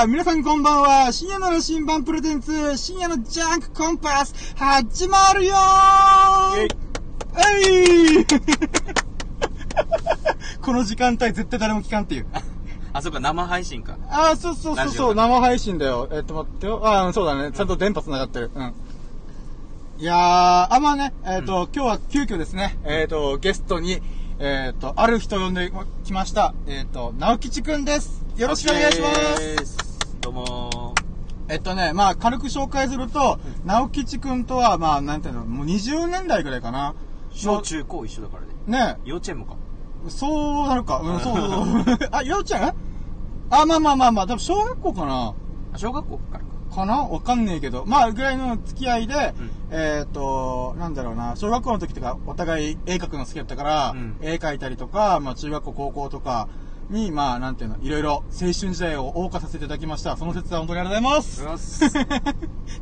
は、皆さんこんばんは。深夜の新版プレゼンツ、深夜のジャンクコンパス、始まるよーえいこの時間帯絶対誰も聞かんっていう。あ、そっか、生配信か。あー、そうそうそうそう、ラ生配信だよ。えっと、待ってよ。あー、そうだね。ちゃんと電波繋がってる。うん。いやー、あ、まあね、えっ、と、今日は急遽ですね、えっ、と、ゲストに、えっ、と、ある人呼んできました。えっ、と、直吉くんです。よろしくお願いします。す。どうもえっとね、まあ、軽く紹介すると、直吉くんとは、まあ、なんていうの、もう20年代ぐらいかな。小中高一緒だからね。ね、幼稚園もか。そうなるか。うん、そうそうそう。あ、幼稚園？あ、まあまあまあまあ、多分小学校かな。あ小学校からか。かな？わかんねえけど。まあ、ぐらいの付き合いで、うんえっ、と、なんだろうな、小学校の時とか、お互い絵描くの好きだったから、うん絵描いたりとか、まあ、中学校、高校とかに、まあ、なんていうの、いろいろ青春時代を謳歌させていただきました。その説は本当にありがとうございます。うっす。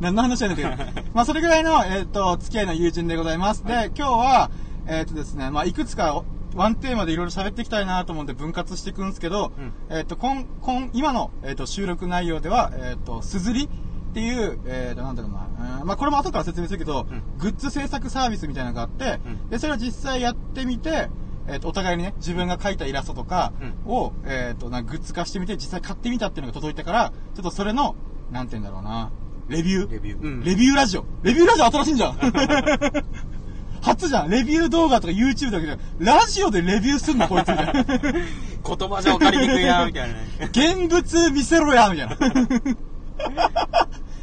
何の話なんだけど。まあ、それぐらいの、えっ、と、付き合いの友人でございます。で、今日は、えっ、とですね、まあ、いくつか、ワンテーマでいろいろ喋っていきたいなと思って分割していくんですけど、うんえっ、と、こん、こん、今の、えっ、と、収録内容では、えっ、と、すずりっていう、えっ、と、なんだろうな、うんまあ、これも後から説明するけど、うんグッズ制作サービスみたいなのがあって、うんで、それを実際やってみて、えっ、と、お互いにね、自分が描いたイラストとかを、えっ、と、なグッズ化してみて、実際買ってみたっていうのが届いたから、ちょっとそれの、なんて言うんだろうな、レビュー？レビュー。うんレビューラジオ。レビューラジオ新しいんじゃん。初じゃん。レビュー動画とか YouTube だけで、ラジオでレビューすんのこいつみたいな。言葉じゃ分かりにくいな、みたいなね。現物見せろやみたいな。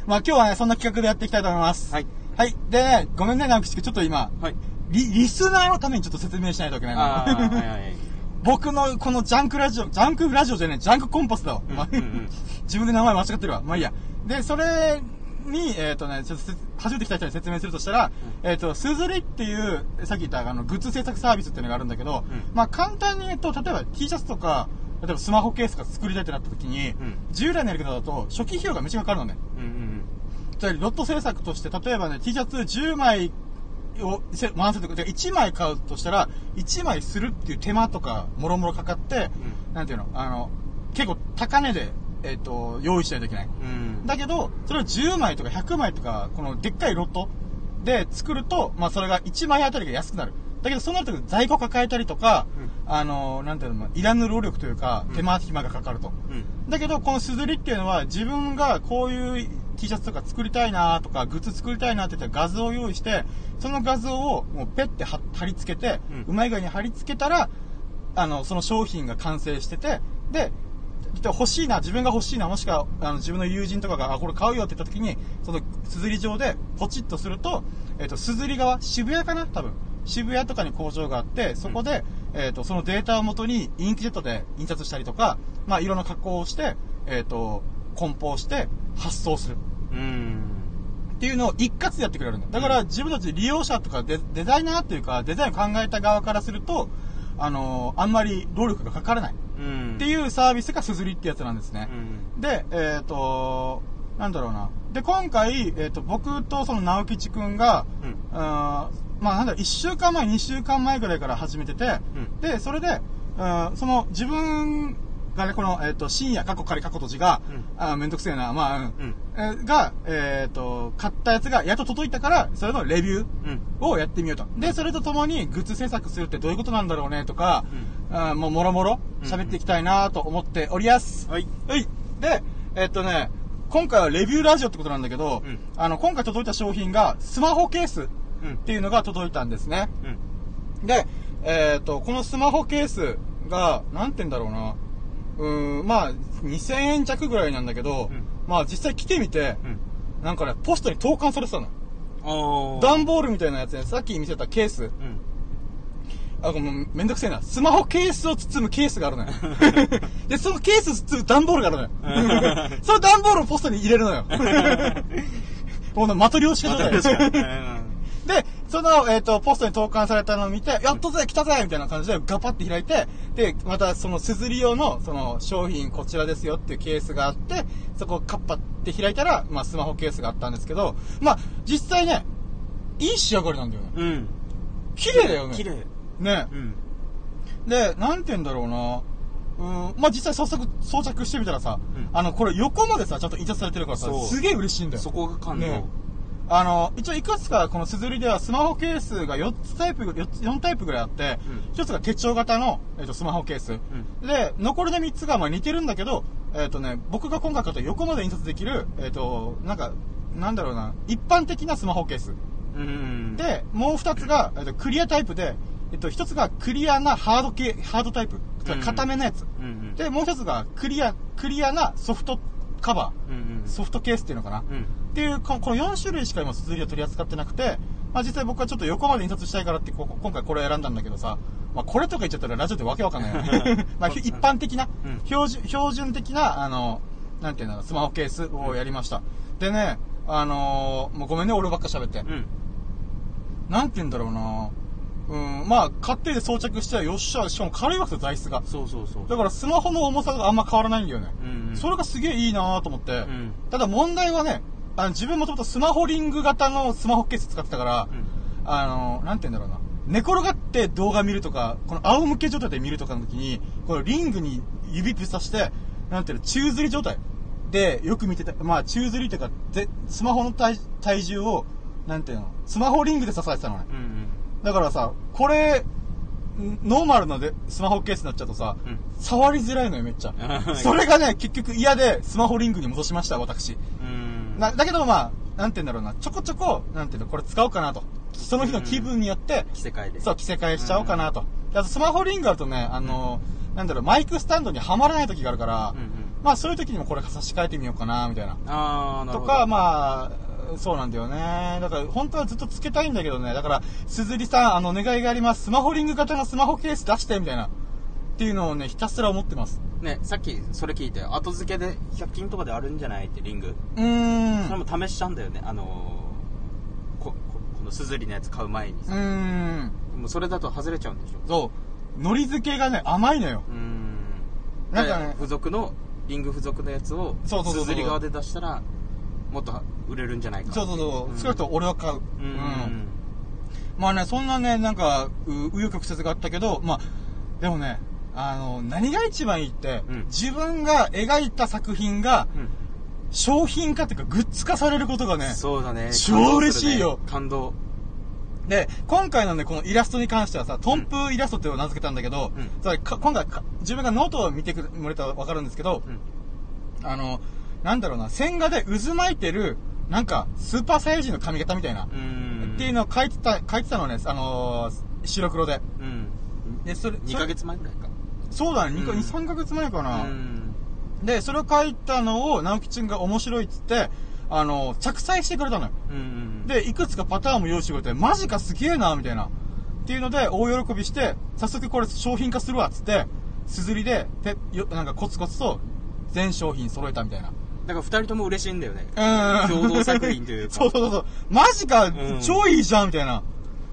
まあ今日はね、そんな企画でやっていきたいと思います。はい。はい。でね、ごめんね、直吉君。ちょっと今、はい。リ、リスナーのためにちょっと説明しないといけないな。はいはい。僕のこのジャンクラジオ、ジャンクラジオじゃねえ、ジャンクコンパスだわ。うんまあうんうん自分で名前間違ってるわ。まあいいや。で、それに、えっ、とね、ちょっとせ初めて来た人に説明するとしたら、えっ、と、すずりっていう、さっき言ったあの、グッズ制作サービスっていうのがあるんだけど、うんまあ簡単に言うと、例えば T シャツとか、例えばスマホケースとか作りたいってなった時に、ん従来のやり方だと初期費用がめっちゃかかるのね。うんうんつまりロット制作として、例えばね、T シャツ10枚を、せワンセットで1枚買うとしたら、1枚するっていう手間とか、もろもろかかって、なんていうの、あの、結構高値で、えっ、と、用意しないといけない。うん。うん。だけど、それを10枚とか100枚とか、このでっかいロットで作ると、まあそれが1枚あたりが安くなる。だけど、そうなると在庫抱えたりとか、あの、なんていうの、いらぬ労力というか、手間暇がかかると。うん。だけど、このすずりっていうのは、自分がこういう T シャツとか作りたいなとか、グッズ作りたいなって言ったら画像を用意して、その画像をもうペッて貼貼り付けて、ううんまい具合に貼り付けたら、あの、その商品が完成してて、で、欲しいな、自分が欲しいな、もしくは、あの、自分の友人とかが、あ、これ買うよって言った時に、その、すずり上でポチッとすると、えっ、と、すずり側、渋谷かな多分。渋谷とかに工場があって、そこで、えっ、と、そのデータをもとに、インクジェットで印刷したりとか、まあ、色の加工をして、えっ、と、梱包して、発送する。うん。っていうのを一括でやってくれるんだ。だから自分たち利用者とかデデザイナーっていうか、デザインを考えた側からすると、あのあんまり労力がかからない。うん。っていうサービスがすずりってやつなんですねう。ん。で、えっ、と、なんだろうな。で、今回、えっ、と、僕とその直吉くんが、うん。あーまあなんだろう、1週間前、2週間前ぐらいから始めてて、うんで、それで、うんその自分がね、この、えっ、と、深夜、過去仮過去閉じが、うんあーめんどくせえな、まあ、うんうん。えーが、えっ、と、買ったやつがやっと届いたから、それのレビューうん。をやってみようと。で、それとともにグッズ制作するってどういうことなんだろうねとか、あーもうもろもろ喋っていきたいなと思っておりやす。はい。はい。で、えっとね、今回はレビューラジオってことなんだけど、うんあの、今回届いた商品がスマホケースっうん。ていうのが届いたんですね。うん。で、えっ、と、このスマホケースが、なんて言うんだろうな。うーん、まあ、2000円弱ぐらいなんだけど、うんまあ実際来てみて、うん。なんかね、ポストに投函されてたの。段ボールみたいなやつで、さっき見せたケース。うん。あ、もうめんどくせえな。スマホケースを包むケースがあるのよ。で、そのケースを包む段ボールがあるのよ。その段ボールをポストに入れるのよ。もうな、マトリョーシカ状態確かに。で、その、えっ、と、ポストに投函されたのを見て、やっとぜ、来たぜみたいな感じでガパって開いて、で、またそのすずり用の、その商品こちらですよっていうケースがあって、そこをカッパって開いたら、まあスマホケースがあったんですけど、まあ実際ね、いい仕上がりなんだよね。うん。綺麗だよね。綺麗。ねう。ん。で、なんて言うんだろうな。うん、まあ実際早速装着してみたらさ、うんあの、これ横までさ、ちゃんと印刷されてるからさすげえ嬉しいんだよ。そこが感動。ねあの、一応いくつかこのすずりではスマホケースが4つタイプ、4, つ4タイプぐらいあって、うん1つが手帳型の、えっとスマホケース。うんで、残りの3つがまあ似てるんだけど、えっ、とね、僕が今回買った横まで印刷できる、えっ、と、なんか、なんだろうな、一般的なスマホケース。うん。で、もう2つが、えっとクリアタイプで、えっと、1つがクリアなハード系、ハードタイプ。うん固めのやつ。うんうん。で、もう1つがクリア、クリアなソフトカバうんうんー。ソフトケースっていうのかな？うん。っていう、ここの4種類しか今、綴りを取り扱ってなくて、まあ実際僕はちょっと横まで印刷したいからって、ここ今回これを選んだんだけどさ、まあこれとか言っちゃったらラジオでわけわかんないよね。まあ一般的な、うん標準、標準的な、あの、なんていうの、スマホケースをやりました。でね、あのーもうごめんね、俺ばっか喋って。うん。なんて言うんだろうなうん、まあ、買ってで装着して、よっしゃ、しかも軽いわけですよ、材質が。そうそうそう。だからスマホの重さがあんま変わらないんだよね。うんうん。それがすげえいいなと思って。うん。ただ問題はね、あの自分もともとスマホリング型のスマホケース使ってたから、うん。あの、なんて言うんだろうな。寝転がって動画見るとか、この仰向け状態で見るとかの時に、このリングに指ぶっ刺して、なんていうの、宙吊り状態でよく見てた、まあ宙吊りというか、でスマホの体体重を、なんていうの、スマホリングで支えてたのね。うんだからさ、これ、んノーマルのでスマホケースになっちゃうとさ、うん。触りづらいのよ、めっちゃう。ん それがね、結局嫌で、スマホリングに戻しました、私。うん。なだけどまあ、なんて言うんだろうな、ちょこちょこ、なんていうの、これ使おうかなと。その日の気分によって、着せ替えで。そう、着せ替えしちゃおうかなと。であと、スマホリングあるとね、あの、なんだろう、マイクスタンドにはまらない時があるから、うんうん。まあそういう時にもこれ差し替えてみようかな、みたいな。あー、なるほど。とか、まあ、そうなんだよね。だから、本当はずっとつけたいんだけどね。だから、鈴木さん、あの、お願いがあります。スマホリング型のスマホケース出して、みたいな。っていうのをね、ひたすら思ってます。ね、さっきそれ聞いて、後付けで100均とかであるんじゃないってリング。うーん。それも試したんだよね。あのー、こ、ここのすずりのやつ買う前にさ。うーん。もうそれだと外れちゃうんでしょ。そう。海苔付けがね、甘いのよ。うーん。なんかねで付属の、リング付属のやつを、そうそうそうそうすずり側で出したら、もっと売れるんじゃないか。そうそうそう。ん少なくとも俺は買う。うん。うん。まあね、そんなね、なんか、う、紆余曲折があったけど、まあ、でもね、あの、何が一番いいって、うん自分が描いた作品がうん。商品化っていうかグッズ化されることがね、そうだね。超嬉しいよ感動で、今回のね、このイラストに関してはさ、トンプイラストって名付けたんだけど、うん今回か、自分がノートを見てくれたらわかるんですけどす、るね。あの、なんだろうな、線画で渦巻いてる、なんか、スーパーサイヤ人の髪型みたいな。っていうのを書いてた、書いてたのね、あのー白黒で。うん。で、それ、2ヶ月前ぐらいか。そうだね、2, うん3ヶ月前かうな、ん。で、それを書いたのを、直樹ちんが面白いっつって、あの、着彩してくれたのよ。うんうん。で、いくつかパターンも用意してくれて、マジかすげえな、みたいな。っていうので、大喜びして、早速これ商品化するわ、っつって、すずりで、てよなんかコツコツと、全商品揃えたみたいな。だから二人とも嬉しいんだよね。うん。共同作品というか そうそうそう。マジか、うん超いいじゃん、みたいな。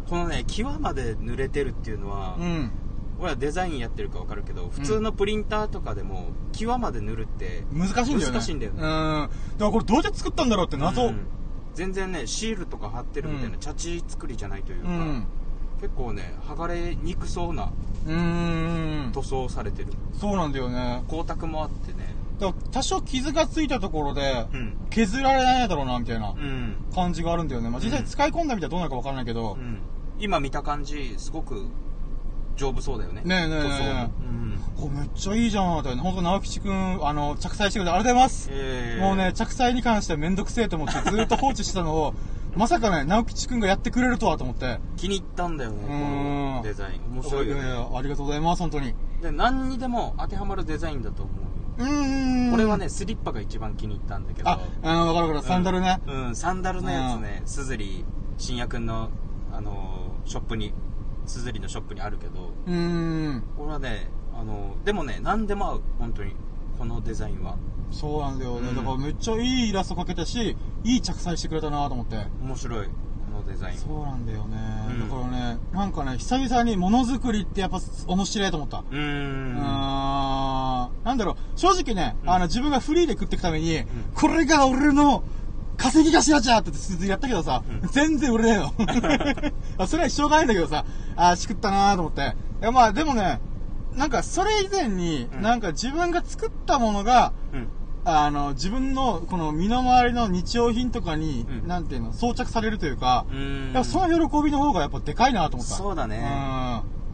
このね、際まで濡れてるっていうのは、うん。俺はデザインやってるか分かるけど、普通のプリンターとかでも、際まで塗るって、難しいんだよね。難しいんだよねうん。だからこれどうやって作ったんだろうって謎。うん全然ね、シールとか貼ってるみたいな、うんチャチ作りじゃないというか、うん。結構ね、剥がれにくそうなうーん。塗装されてる。そうなんだよね。光沢もあってね。多少傷がついたところで、うん。削られないだろうな、みたいなうん。感じがあるんだよね。まあ、実際使い込んだみたいなどうなるかわからないけどう、ん。今見た感じ、すごく丈夫そうだよね。ねえねえねえ。これめっちゃいいじゃん、みたいな。本当直吉くん、あの、着彩してくれてありがとうございます。えーもうね、、着彩に関してはめんどくせえと思ってずっと放置してたのを、まさかね、直吉くんがやってくれるとはと思って。気に入ったんだよね、こうんのデザイン。面白いよね。ありがとうございます、本当に。で、何にでも当てはまるデザインだと思うよ。うーん。これはね、、スリッパが一番気に入ったんだけど。あ、うん、わかるわかる。サンダルね。うん、うんサンダルのやつね、すずり、深夜くんの、あのーショップに、すずりのショップにあるけど、うーん。これはね、あのーでもね、何でも合う、本当に。このデザインは。そうなんだよね。うんだからめっちゃいいイラスト描けたし、いい着彩してくれたなと思って。面白い、このデザイン。そうなんだよね。うんだからね、なんかね、久々にものづくりってやっぱ面白いと思った。うーん。あーなんだろう、正直ね、うんあの、自分がフリーで食っていくために、んこれが俺の稼ぎ頭じゃってやったけどさ、うん全然売れねえの。あそれはしょうがないんだけどさ、あーしくったなーと思って。いやまあでもね、なんかそれ以前に、うんなんか自分が作ったものが、うんあの、自分のこの身の回りの日用品とかに、うんなんていうの、装着されるというか、やっぱその喜びの方がやっぱでかいなと思った。そうだね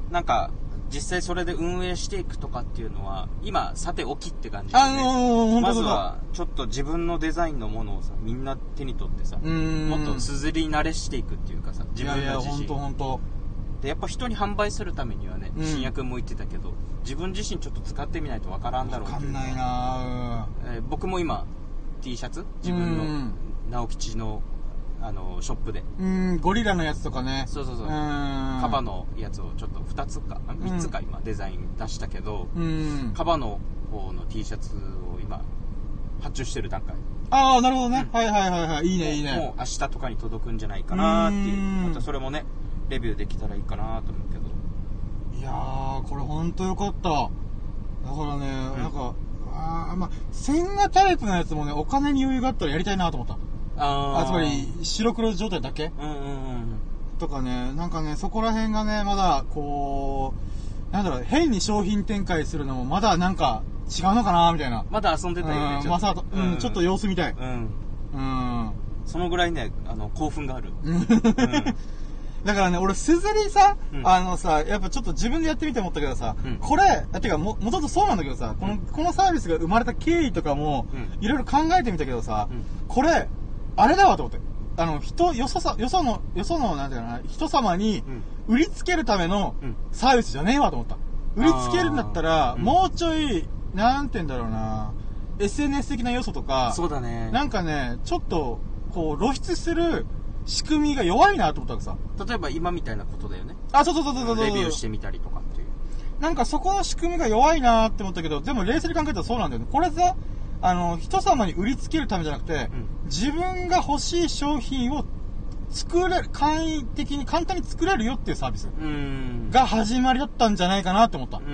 うん。なんか実際それで運営していくとかっていうのは今さておきって感じで、ね。まずはちょっと自分のデザインのものをさみんな手に取ってさうーん。もっとすずり慣れしていくっていうかさ自いやいや、分たち自身本当本当でやっぱ人に販売するためにはね、うん新薬も言ってたけど自分自身ちょっと使ってみないとわからんだろうっていうわかんないなえー僕も今 T シャツ？自分のうん直吉のあのショップでうーん、ゴリラのやつとかね。そうそうそう。カバのやつをちょっと2つか3つか今デザイン出したけど、うん。カバの方の T シャツを今発注してる段階ああ、なるほどね。うんはいはいはいはい。いいね、いいもね。う明日とかに届くんじゃないかなっていううんまたそれもねレビューできたらいいかなと思うけど。いやー、これほんとよかった。だからね、ん。なんか、あーまあ、線画タイプのやつもね、お金に余裕があったらやりたいなと思った。ああ、つまり、白黒状態だけ？うんうんうんとかね、なんかね、そこら辺がね、まだ、こう、なんだろう、変に商品展開するのも、まだなんか、違うのかなみたいな。まだ遊んでたよねうん、ちょっと。まさと、うん、ちょっと様子見たい。うん。うん。そのぐらいねあの興奮がある。うん。うんだからね、俺、すずりさ、うん。あのさ、やっぱちょっと自分でやってみて思ったけどさ、うん。これ、あてかも、もともとそうなんだけどさ、この、このサービスが生まれた経緯とかも、うん。いろいろ考えてみたけどさ、うん。これ、あれだわと思って。あの、人、よそさ、よその、よその、なんていうかな、人様にうん、売りつけるためのうん。サービスじゃねえわと思った。売りつけるんだったら、あーうん。もうちょい、なんて言うんだろうな、SNS 的な要素とか、そうだね。なんかね、ちょっと、こう、露出する仕組みが弱いなと思ったわけさ。例えば今みたいなことだよねあ、そうそうそうそうそう。レビューしてみたりとかっていうなんかそこの仕組みが弱いなって思ったけど、でも冷静に考えたらそうなんだよね。これさ、あの、人様に売りつけるためじゃなくて、うん自分が欲しい商品を作れる、簡易的に簡単に作れるよっていうサービスが始まりだったんじゃないかなって思った。だか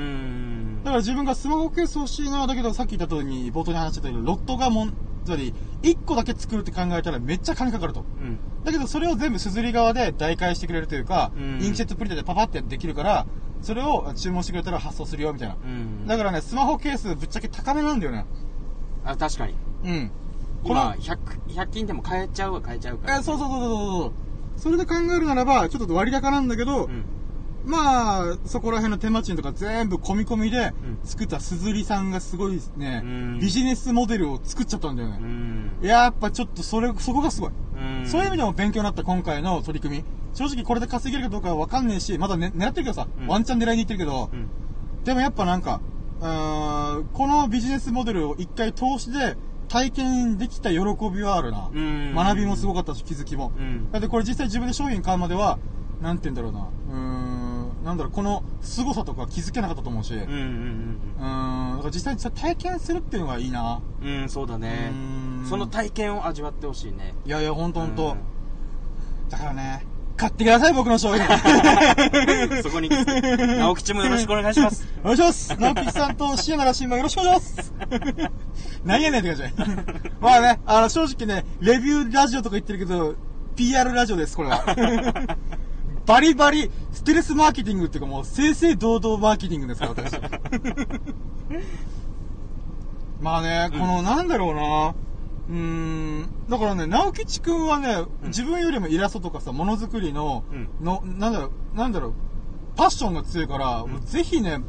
ら自分がスマホケース欲しいなだけど、さっき言った通りに、冒頭に話してたけど、ロットがもん、つまり、1個だけ作るって考えたらめっちゃ金かかると。うんだけどそれを全部すずり側で代替してくれるというか、うんインクジェットプリンターでパパってできるから、それを注文してくれたら発送するよみたいな。うんだからね、スマホケースぶっちゃけ高めなんだよね。あ確かにうん。こ今の、100, 100均でも買えちゃうは買えちゃうからえ、そうそうそうそうそう。それで考えるならば、ちょっと割高なんだけど、うんまあ、そこら辺の手間賃とか全部込み込みでうん作ったすずりさんがすごいね、うんビジネスモデルを作っちゃったんだようね。んやっぱちょっとそれ、そこがすごい。うんそういう意味でも勉強になった今回の取り組み。正直これで稼げるかどうかはわかんねえし、まだ、ね、狙ってるけどさ、うんワンチャン狙いに行ってるけど、うんでもやっぱなんか、うーんこのビジネスモデルを一回通しで体験できた喜びはあるな。うん学びもすごかったし、気づきも。うんだってこれ実際自分で商品買うまでは、なんて言うんだろうな。なんだろう、この凄さとか気づけなかったと思うし、うーん、うんうんだから実際に体験するっていうのがいいな。うんうんそうだねうんその体験を味わってほしいねいやいや、ほんとほんとうん。だからね、買ってください、僕の商品。そこに直吉もよろしくお願いしますお願いします直樹さんとシエナらしんばよろしくお願いします 何やねんって感じ。まあね、あの、正直ね、レビューラジオとか言ってるけど、PR ラジオです、これは。バリバリ、ステルスマーケティングっていうかもう、正々堂々マーケティングですから、私。まあね、この、なんだろうな、うーん、だからね、直吉くんはね、うん自分よりもイラストとかさ、ものづくりの、うんの、なんだろう、なんだろう、パッションが強いから、んもうぜひね、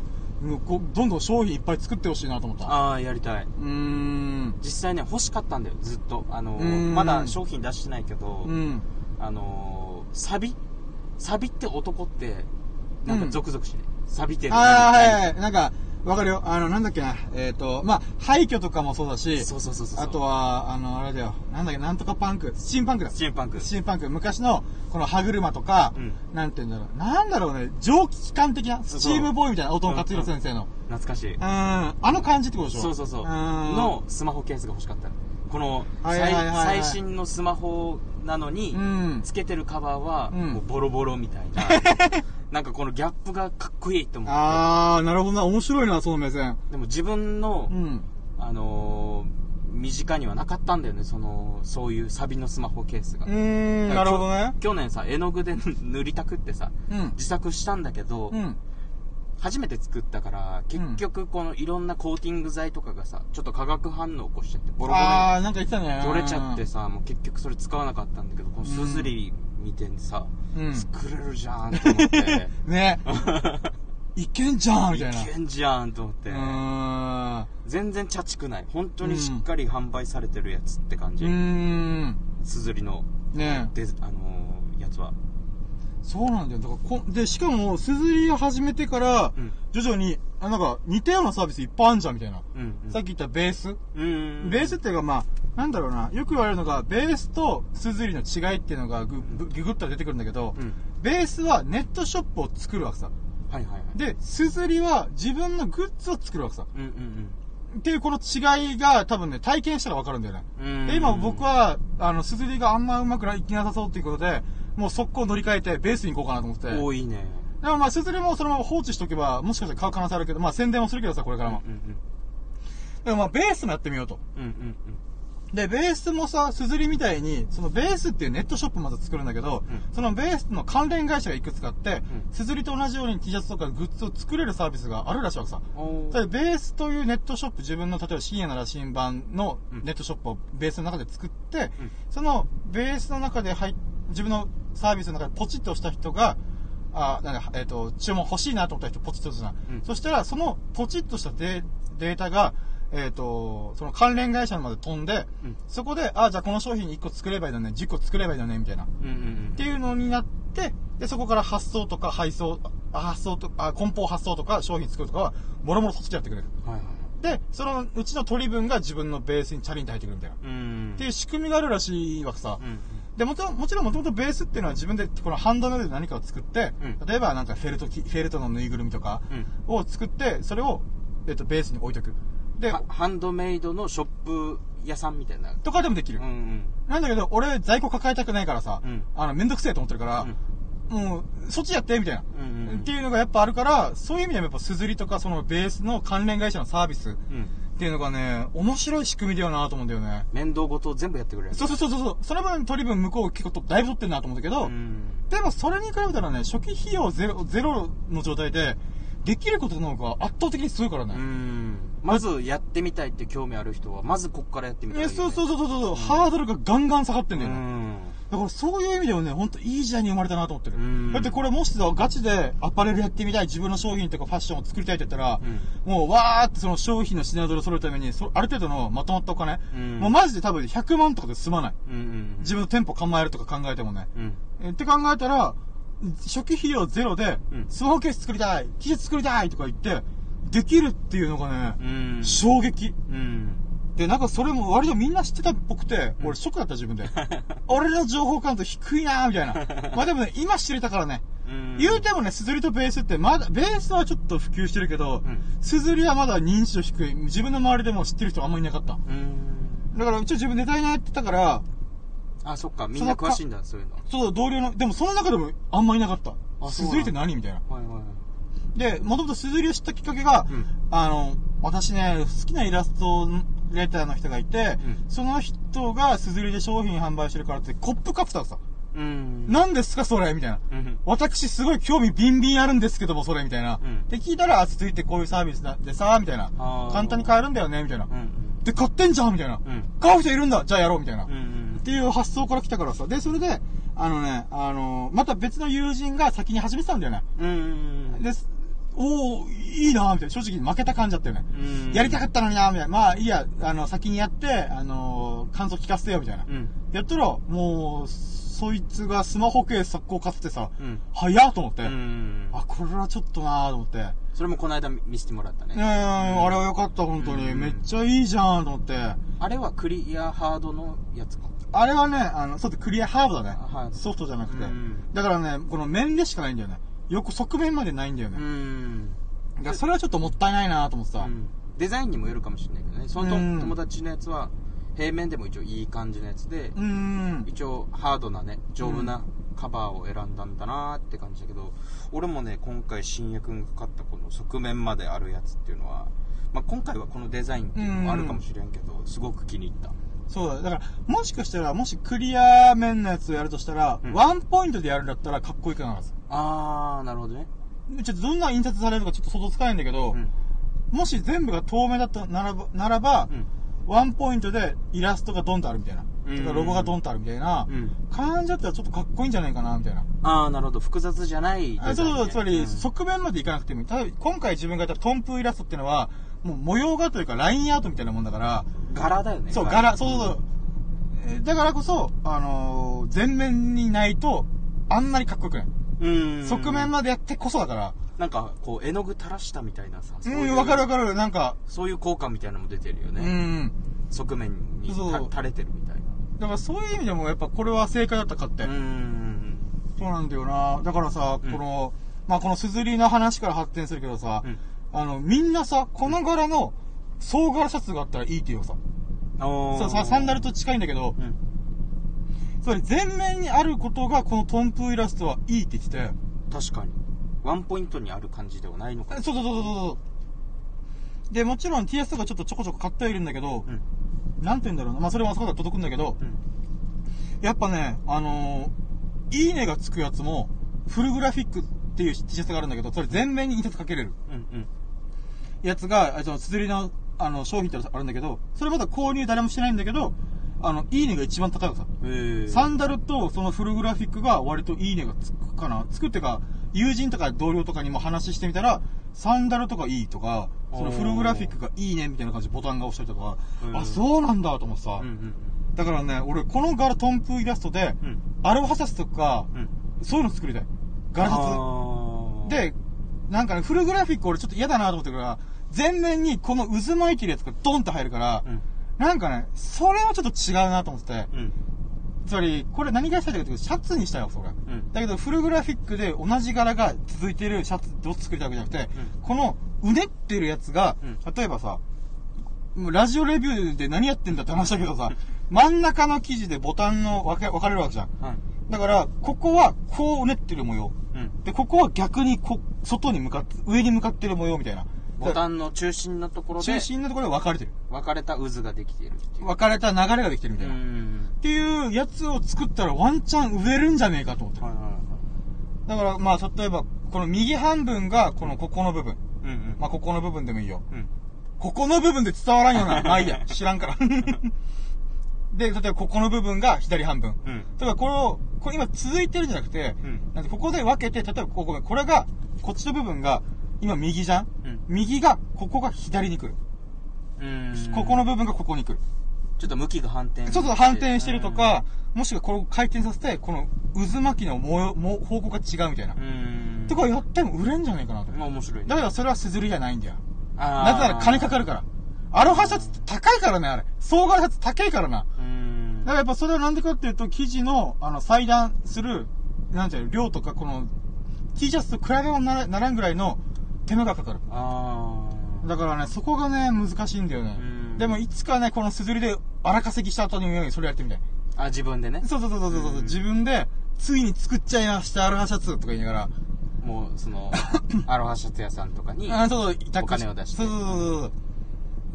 こうどんどん商品いっぱい作ってほしいなと思った。ああやりたいうーん。実際ね欲しかったんだよずっとあのうんまだ商品出してないけど、うん。あのーサビサビって男ってなんかゾクゾクしね、サビてるああ、はい何はい。なんか、わかるよ。あの、なんだっけな。えっ、と、まあ、廃墟とかもそうだし、そうそうそうそうあとは、あの、あれだよ。なんだっけ、なんとかパンク。スチームパンクだ。スチームパンクスチームパンク。昔の、この歯車とか、うんなんて言うんだろう。なんだろうね。蒸気機関的な、スチームボーイみたいな、大友克洋先生の。懐かしいうん。あの感じってことでしょ？そうそうそううんのスマホケースが欲しかったのこのはい最,、はいはいはい最新のスマホなのに、うん。つけてるカバーはうんもうボロボロみたいな、なんかこのギャップがかっこいいって思ってあー、なるほどな。面白いな、その目線。でも自分の、うん。あのー身近にはなかったんだよねそのそういうサビのスマホケースが、うなるほどね。去年さ絵の具で塗りたくってさうん。自作したんだけど、うん。初めて作ったから結局このいろんなコーティング剤とかがさちょっと化学反応起こしちゃってボロボロあー、なんか言ってたね。に取れちゃってさもう結局それ使わなかったんだけどこのすずり見てさ、うん作れるじゃんと思って ね。いけんじゃんみたいな。いけんじゃんと思って。全然チャチくない本当にしっかり販売されてるやつって感じ。すずりのねであのーやつはそうなんだよ。だからこ、で、しかも、すずりを始めてからうん、徐々に、あ、なんか、似たようなサービスいっぱいあんじゃん、みたいな。うん、うん、さっき言ったベースうんベースっていうか、まあ、なんだろうな、よく言われるのが、ベースとすずりの違いっていうのがぐ、ぐぐぐっと出てくるんだけど、うんベースはネットショップを作るわけさ。はいはいはいで、すずりは自分のグッズを作るわけさ。うんうんっていうこの違いが多分ね、体験したらわかるんだよね。うんうんで、今僕は、あの、すずりがあんまうまくいきなさそうっていうことで、もう速攻乗り換えてベースに行こうかなと思って。多いねでもまあ、すずりもそのまま放置しとけば、もしかしたら買う可能性あるけど、まあ宣伝もするけどさ、これからも。うんうんでもまあ、ベースもやってみようと。うんうんうんで、ベースもさ、すずりみたいに、そのベースっていうネットショップまず作るんだけど、うんそのベースの関連会社がいくつかあって、うんすずりと同じように T シャツとかグッズを作れるサービスがあるらしいわけさ。おーそれベースというネットショップ、自分の例えば深夜なら新版のネットショップをベースの中で作って、うんそのベースの中で入っ自分のサービスの中でポチッと押した人が、あ、なんだ、えっ、と、注文欲しいなと思った人ポチッと押すじゃん。うんそしたら、そのポチッとしたデデータが、えっ、と、その関連会社まで飛んで、うんそこで、あ、じゃあこの商品1個作ればいいのね、10個作ればいいのね、みたいな。っうんうんうんていうのになって、で、そこから発送とか配送、あ発送とあ、梱包発送とか商品作るとかは、もろもろそっちでやってくれる。はいはいで、そのうちの取り分が自分のベースにチャリンと入ってくるみたいな。っうんていう仕組みがあるらしいわけさ。うんで、もちろん、もちろんもともとベースっていうのは自分でこのハンドメイドで何かを作って、うん。例えばなんかフェルトき、フェルトのぬいぐるみとかうん。を作って、それを、えっと、ベースに置いとく。で、はハンドメイドのショップ屋さんみたいな。とかでもできる。うんうん。なんだけど、俺在庫抱えたくないからさ、うん。あの、めんどくせえと思ってるから、もう、そっちやって、みたいな。うんうんうん。っていうのがやっぱあるから、そういう意味でもやっぱすずりとかそのベースの関連会社のサービスっうんていうのがね、面白い仕組みだよなと思うんだよね。面倒ごと全部やってくれるそうそうそうそう。その分取り分向こう結構とだいぶ取ってるなと思うんだけど、うんでもそれに比べたらね、初期費用ゼロゼロの状態で、できることの方が圧倒的にすごいからね。うんまずやってみたいって興味ある人はまずこっからやってみたらいねえそうそうそうそうそう、ハードルがガンガン下がってんだよね。うんだからそういう意味でもね、ほんといい時代に生まれたなと思ってる。うんだってこれもしさ、ガチでアパレルやってみたい、自分の商品とかファッションを作りたいって言ったら、もうわーってその商品の品揃えを揃えるために、そある程度のまとまったお金、うんもうマジで多分100万とかで済まない。うんうん自分の店舗構えるとか考えてもね。うんえって考えたら、初期費用ゼロでうん、スマホケース作りたい、T シャツ作りたいとか言って、できるっていうのがね、うん衝撃。うんで、なんかそれも割とみんな知ってたっぽくて、俺ショックだった自分で。俺の情報感度低いなーみたいな。まあでもね、今知れたからね。うん言うてもね、スズリとベースってまだ、ベースはちょっと普及してるけどうん、スズリはまだ認知度低い。自分の周りでも知ってる人あんまりいなかった。うんだから一応自分デザイナーやってたから、あそっかみんな詳しいんだそういうのそう、同僚の、でもその中でもあんまいなかった。あスズリって何？みたいな。はいはいはいで、もともとスズリを知ったきっかけが、うんあの、私ね、好きなイラストレーターの人がいて、うんその人がスズリで商品販売してるからって、コップカプターさ、うん何ですかそれみたいな。うん私すごい興味ビンビンあるんですけども、それみたいな。うんで、聞いたら、あ、続いてこういうサービスだでさ、みたいなあー。簡単に買えるんだよね、みたいな。うんで、買ってんじゃんみたいな。うん買う人いるんだじゃあやろうみたいな。うんうんっていう発想から来たからさ。で、それで、あのね、あのまた別の友人が先に始めてたんだよね。うんうんで、おー、いいなみたいな。正直負けた感じだったよね。うんやりたかったのになみたいな。まあ、いいや、あの、先にやって、あの感想聞かせてよ、みたいな。うんやったら、もう、そいつがスマホケース速攻買ってさ、うん早っと思って。うんあ、これはちょっとなーと思って。それもこの間見せてもらったねねえ、あれはよかった、本当に。うんめっちゃいいじゃん、と思って。あれはクリアハードのやつかあれはね、あの、そうでクリアハードだねソフトじゃなくてうん。だからね、この面でしかないんだよね。横、側面までないんだよね。んだからそれはちょっともったいないなと思ってさ。うんデザインにもよるかもしれないけどねそのうん友達のやつは平面でも一応いい感じのやつでうーん。一応ハードなね丈夫なカバーを選んだんだなーって感じだけど俺もね今回新也君が買ったこの側面まであるやつっていうのは、まあ、今回はこのデザインっていうのもあるかもしれんけどすごく気に入ったそうだ。だから、もしかしたら、もしクリア面のやつをやるとしたら、うんワンポイントでやるんだったらかっこいいかな。あーなるほどね。ちょっとどんな印刷されるかちょっと想像つかないんだけど、うん。もし全部が透明だったならば、ならば、うん。ワンポイントでイラストがドンとあるみたいな。うん。とかロゴがドンとあるみたいな。うん。感じだったらちょっとかっこいいんじゃないかな、みたいな。ああなるほど。複雑じゃないデザインね。あそうそう、つまり、うん側面までいかなくてもいい。ただ今回自分がやったトンプイラストっていうのは、もう模様画というかラインアートみたいなもんだから、柄だよねそう、柄、そうそうそう。えーだからこそ、あのー全面にないと、あんなにかっこよくない。うん側面までやってこそだから。なんかこう絵の具垂らしたみたいなさそういううん、わかるわかる。なんか、そういう効果みたいなのも出てるようね、ん。側面に垂れてるみたいだからそういう意味でもやっぱこれは正解だったかって。なうんそうなんだよな。だからさ、うんこの、まあこのすずりの話から発展するけどさ、うんあの、みんなさ、この柄の総柄シャツがあったらいいって言うよさ。さ、サンダルと近いんだけど、うんつまり全面にあることがこのトンプイラストはいいって言ってて、確かに。ワンポイントにある感じではないのか。そうそうそうそうそう。で、もちろん TS とかちょっとちょこちょこ買ってはいるんだけど、うん。なんて言うんだろうな。まあそれもあそこから届くんだけど、うん。やっぱね、あのーいいねがつくやつも、フルグラフィックっていう T シャツがあるんだけど、それ全面に印刷かけれる。うんうん。やつが、あその、すずりの、あの、商品ってあるんだけど、それまだ購入誰もしてないんだけど、あの、いいねが一番高いのさ。サンダルとそのフルグラフィックが割といいねがつくかな。つくっていうか、友人とか同僚とかにも話してみたら、サンダルとかいいとか、そのフルグラフィックがいいねみたいな感じでボタンが押したりとか、うんあ、そうなんだと思ってさ。うんうんだからね、俺この柄トンプイラストで、うんアロハシャツとか、うんそういうの作りたい。柄シ。で、なんかね、フルグラフィック俺ちょっと嫌だなと思ってるから、全面にこの渦巻いてるやつがドンって入るから、うんなんかね、それはちょっと違うなと思ってて、うんつまり、これ何がしたいかというと、シャツにしたいわ、それ。うんだけど、フルグラフィックで同じ柄が続いてるシャツを作りたいわけじゃなくて、うんこのうねってるやつが、うん例えばさ、もうラジオレビューで何やってんだって話だけどさ、真ん中の生地でボタンの分け分かれるわけじゃん。はいだから、ここはこううねってる模様。うんで、ここは逆にこ、外に向かって、上に向かってる模様みたいな。ボタンの中心のところで中心のところで分かれてる。分かれた渦ができているっていう分かれた流れができてるみたいな。っんていうやつを作ったらワンチャン植えるんじゃねえかと思ってる。はいはいはいだから、まあ、例えば、この右半分が、このここの部分。うんうんまあ、ここの部分でもいいよ。うんここの部分で伝わらんよな。まあいいや。知らんから。で、例えばここの部分が左半分。うんだからこの、これ今続いてるんじゃなくて、うんなんでここで分けて、例えばこここれが、こっちの部分が、今右じゃん、うん右が、ここが左に来る。うんここの部分がここに来る。ちょっと向きが反転そうそう、反転してるとか、もしくはこれを回転させて、この渦巻きの模様、も方向が違うみたいな。うんとかやっても売れんじゃないかなと。まあ面白いねだけどそれはすずりじゃないんだよ。あーなぜなら金かかるから。アロハシャツって高いからね、あれ。総柄シャツ高いからな。うんだからやっぱそれはなんでかっていうと、生地の、あの、裁断する、なんていうの、量とか、この、T シャツと比べもならならんぐらいの手間がかかる。だからね、そこがね、難しいんだよねうん。でも、いつかね、このすずりで荒稼ぎした後に言うようにそれやってみたい。あ自分でねそうそうそうそうそう、うん自分で、ついに作っちゃいました、アロハシャツとか言いながら。もうその アロハシャツ屋さんとかにあそうそう、委託お金を出してそうそうそうそう。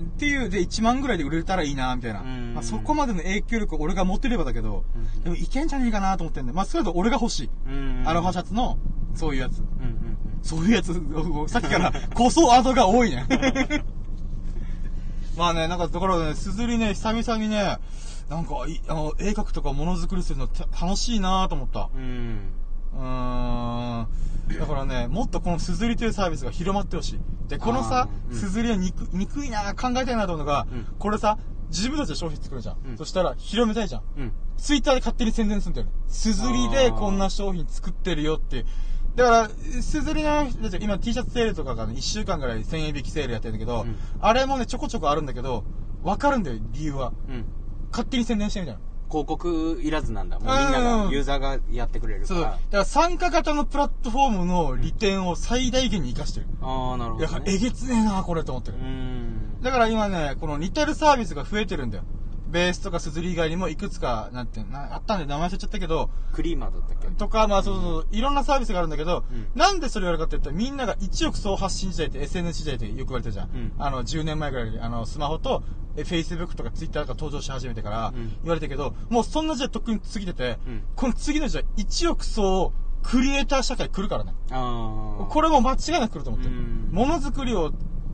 っていう、で、1万ぐらいで売れたらいいな、みたいな。うんまあ、そこまでの影響力俺が持ってればだけど、うんでもいけんじゃねえかなと思ってんで、まあ、それだと俺が欲しい。うんアロハシャツの、そういうやつ。うんうんそういうやつ、さっきから、こそアドが多いね。まあね、なんか、だからね、すずりね、久々にね、なんか、いあの、絵描くとかものづくりするのた楽しいなと思った。うんうーん。だからね、もっとこのすずりというサービスが広まってほしい。で、このさすずりはにく、にくいな考えたいなと思うのが、うんこれさ、自分たちで商品作るじゃん。うんそしたら、広めたいじゃん。うんツイッターで勝手に宣伝するんだよね。すずりでこんな商品作ってるよって。だから、すずりの、今 T シャツセールとかがね、1週間ぐらい1000円引きセールやってるんだけど、うんあれもね、ちょこちょこあるんだけど、わかるんだよ、理由は。うん勝手に宣伝してみたいな。広告いらずなんだもうみんなうんがユーザーがやってくれるそう。だからから参加型のプラットフォームの利点を最大限に活かしてる。ああなるほど、だから、ね、えげつねえな、これと思ってるう。んだから今ね、この似てるサービスが増えてるんだよ。ベースとかスズリ以外にもいくつか、なんて、なあったんで名前忘れちゃったけど、クリーマーだったっけ？とか、まあそうそういろんなサービスがあるんだけど、うんなんでそれをやるかって言ったら、みんなが一億総発信時代って SNS 時代ってよく言われてるじゃん。うんあの、10年前ぐらいに、あの、スマホと、え Facebook とか Twitter が登場し始めてからうん言われてるけど、もうそんな時代とっくに過ぎてて、うんこの次の時代、1億総クリエイター社会来るからね。ああ。これも間違いなく来ると思ってるうん。ものづくりを、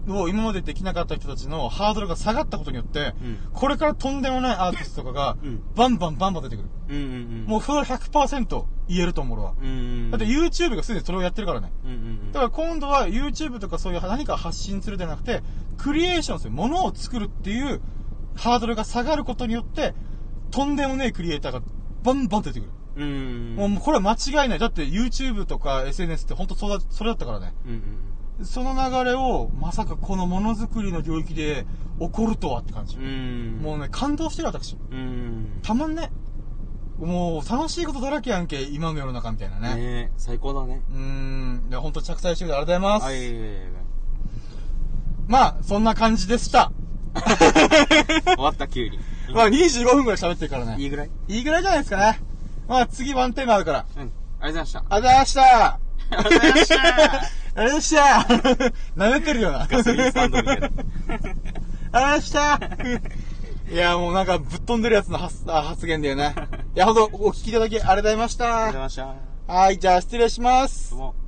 を今までできなかった人たちのハードルが下がったことによって、うんこれからとんでもないアーティストとかがうん、バンバンバンバン出てくる。うんうんうん。もうそれは100%言えると思うわ。うんうん。だって YouTube がすでにそれをやってるからね。うんうんうん。だから今度は YouTube とかそういう何か発信するじゃなくて、クリエーションする、ものを作るっていうハードルが下がることによって、とんでもねえクリエイターがバンバン出てくる。うんうん。もうもうこれは間違いない。だって YouTube とか SNS って本当そうだ、それだったからね。うんうんその流れを、まさかこのものづくりの領域で起こるとはって感じ。うん。うん。もうね、感動してる私。うん。たまんね。もう楽しいことだらけやんけ、今の世の中みたいなね。ねえ、最高だね。うーん。いや、ほんと着彩してくれてありがとうございます。はい、まあ、そんな感じでした。終わった、急に。まあ、25分くらい喋ってるからね。いいぐらい？いいぐらいじゃないですかね。まあ、次ワンテーマあるから。うん。ありがとうございました。ありがとうございました。ありがとうございましたありがとうございました。舐めてるよな。ガソリンスタンドみたいな。ありがとうございました。いや、もうなんかぶっ飛んでるやつの発あ発言だよね。いや、ほんと、お聞きいただきありがとうございました。ありがとうございました。はい、じゃあ失礼しますどう。も。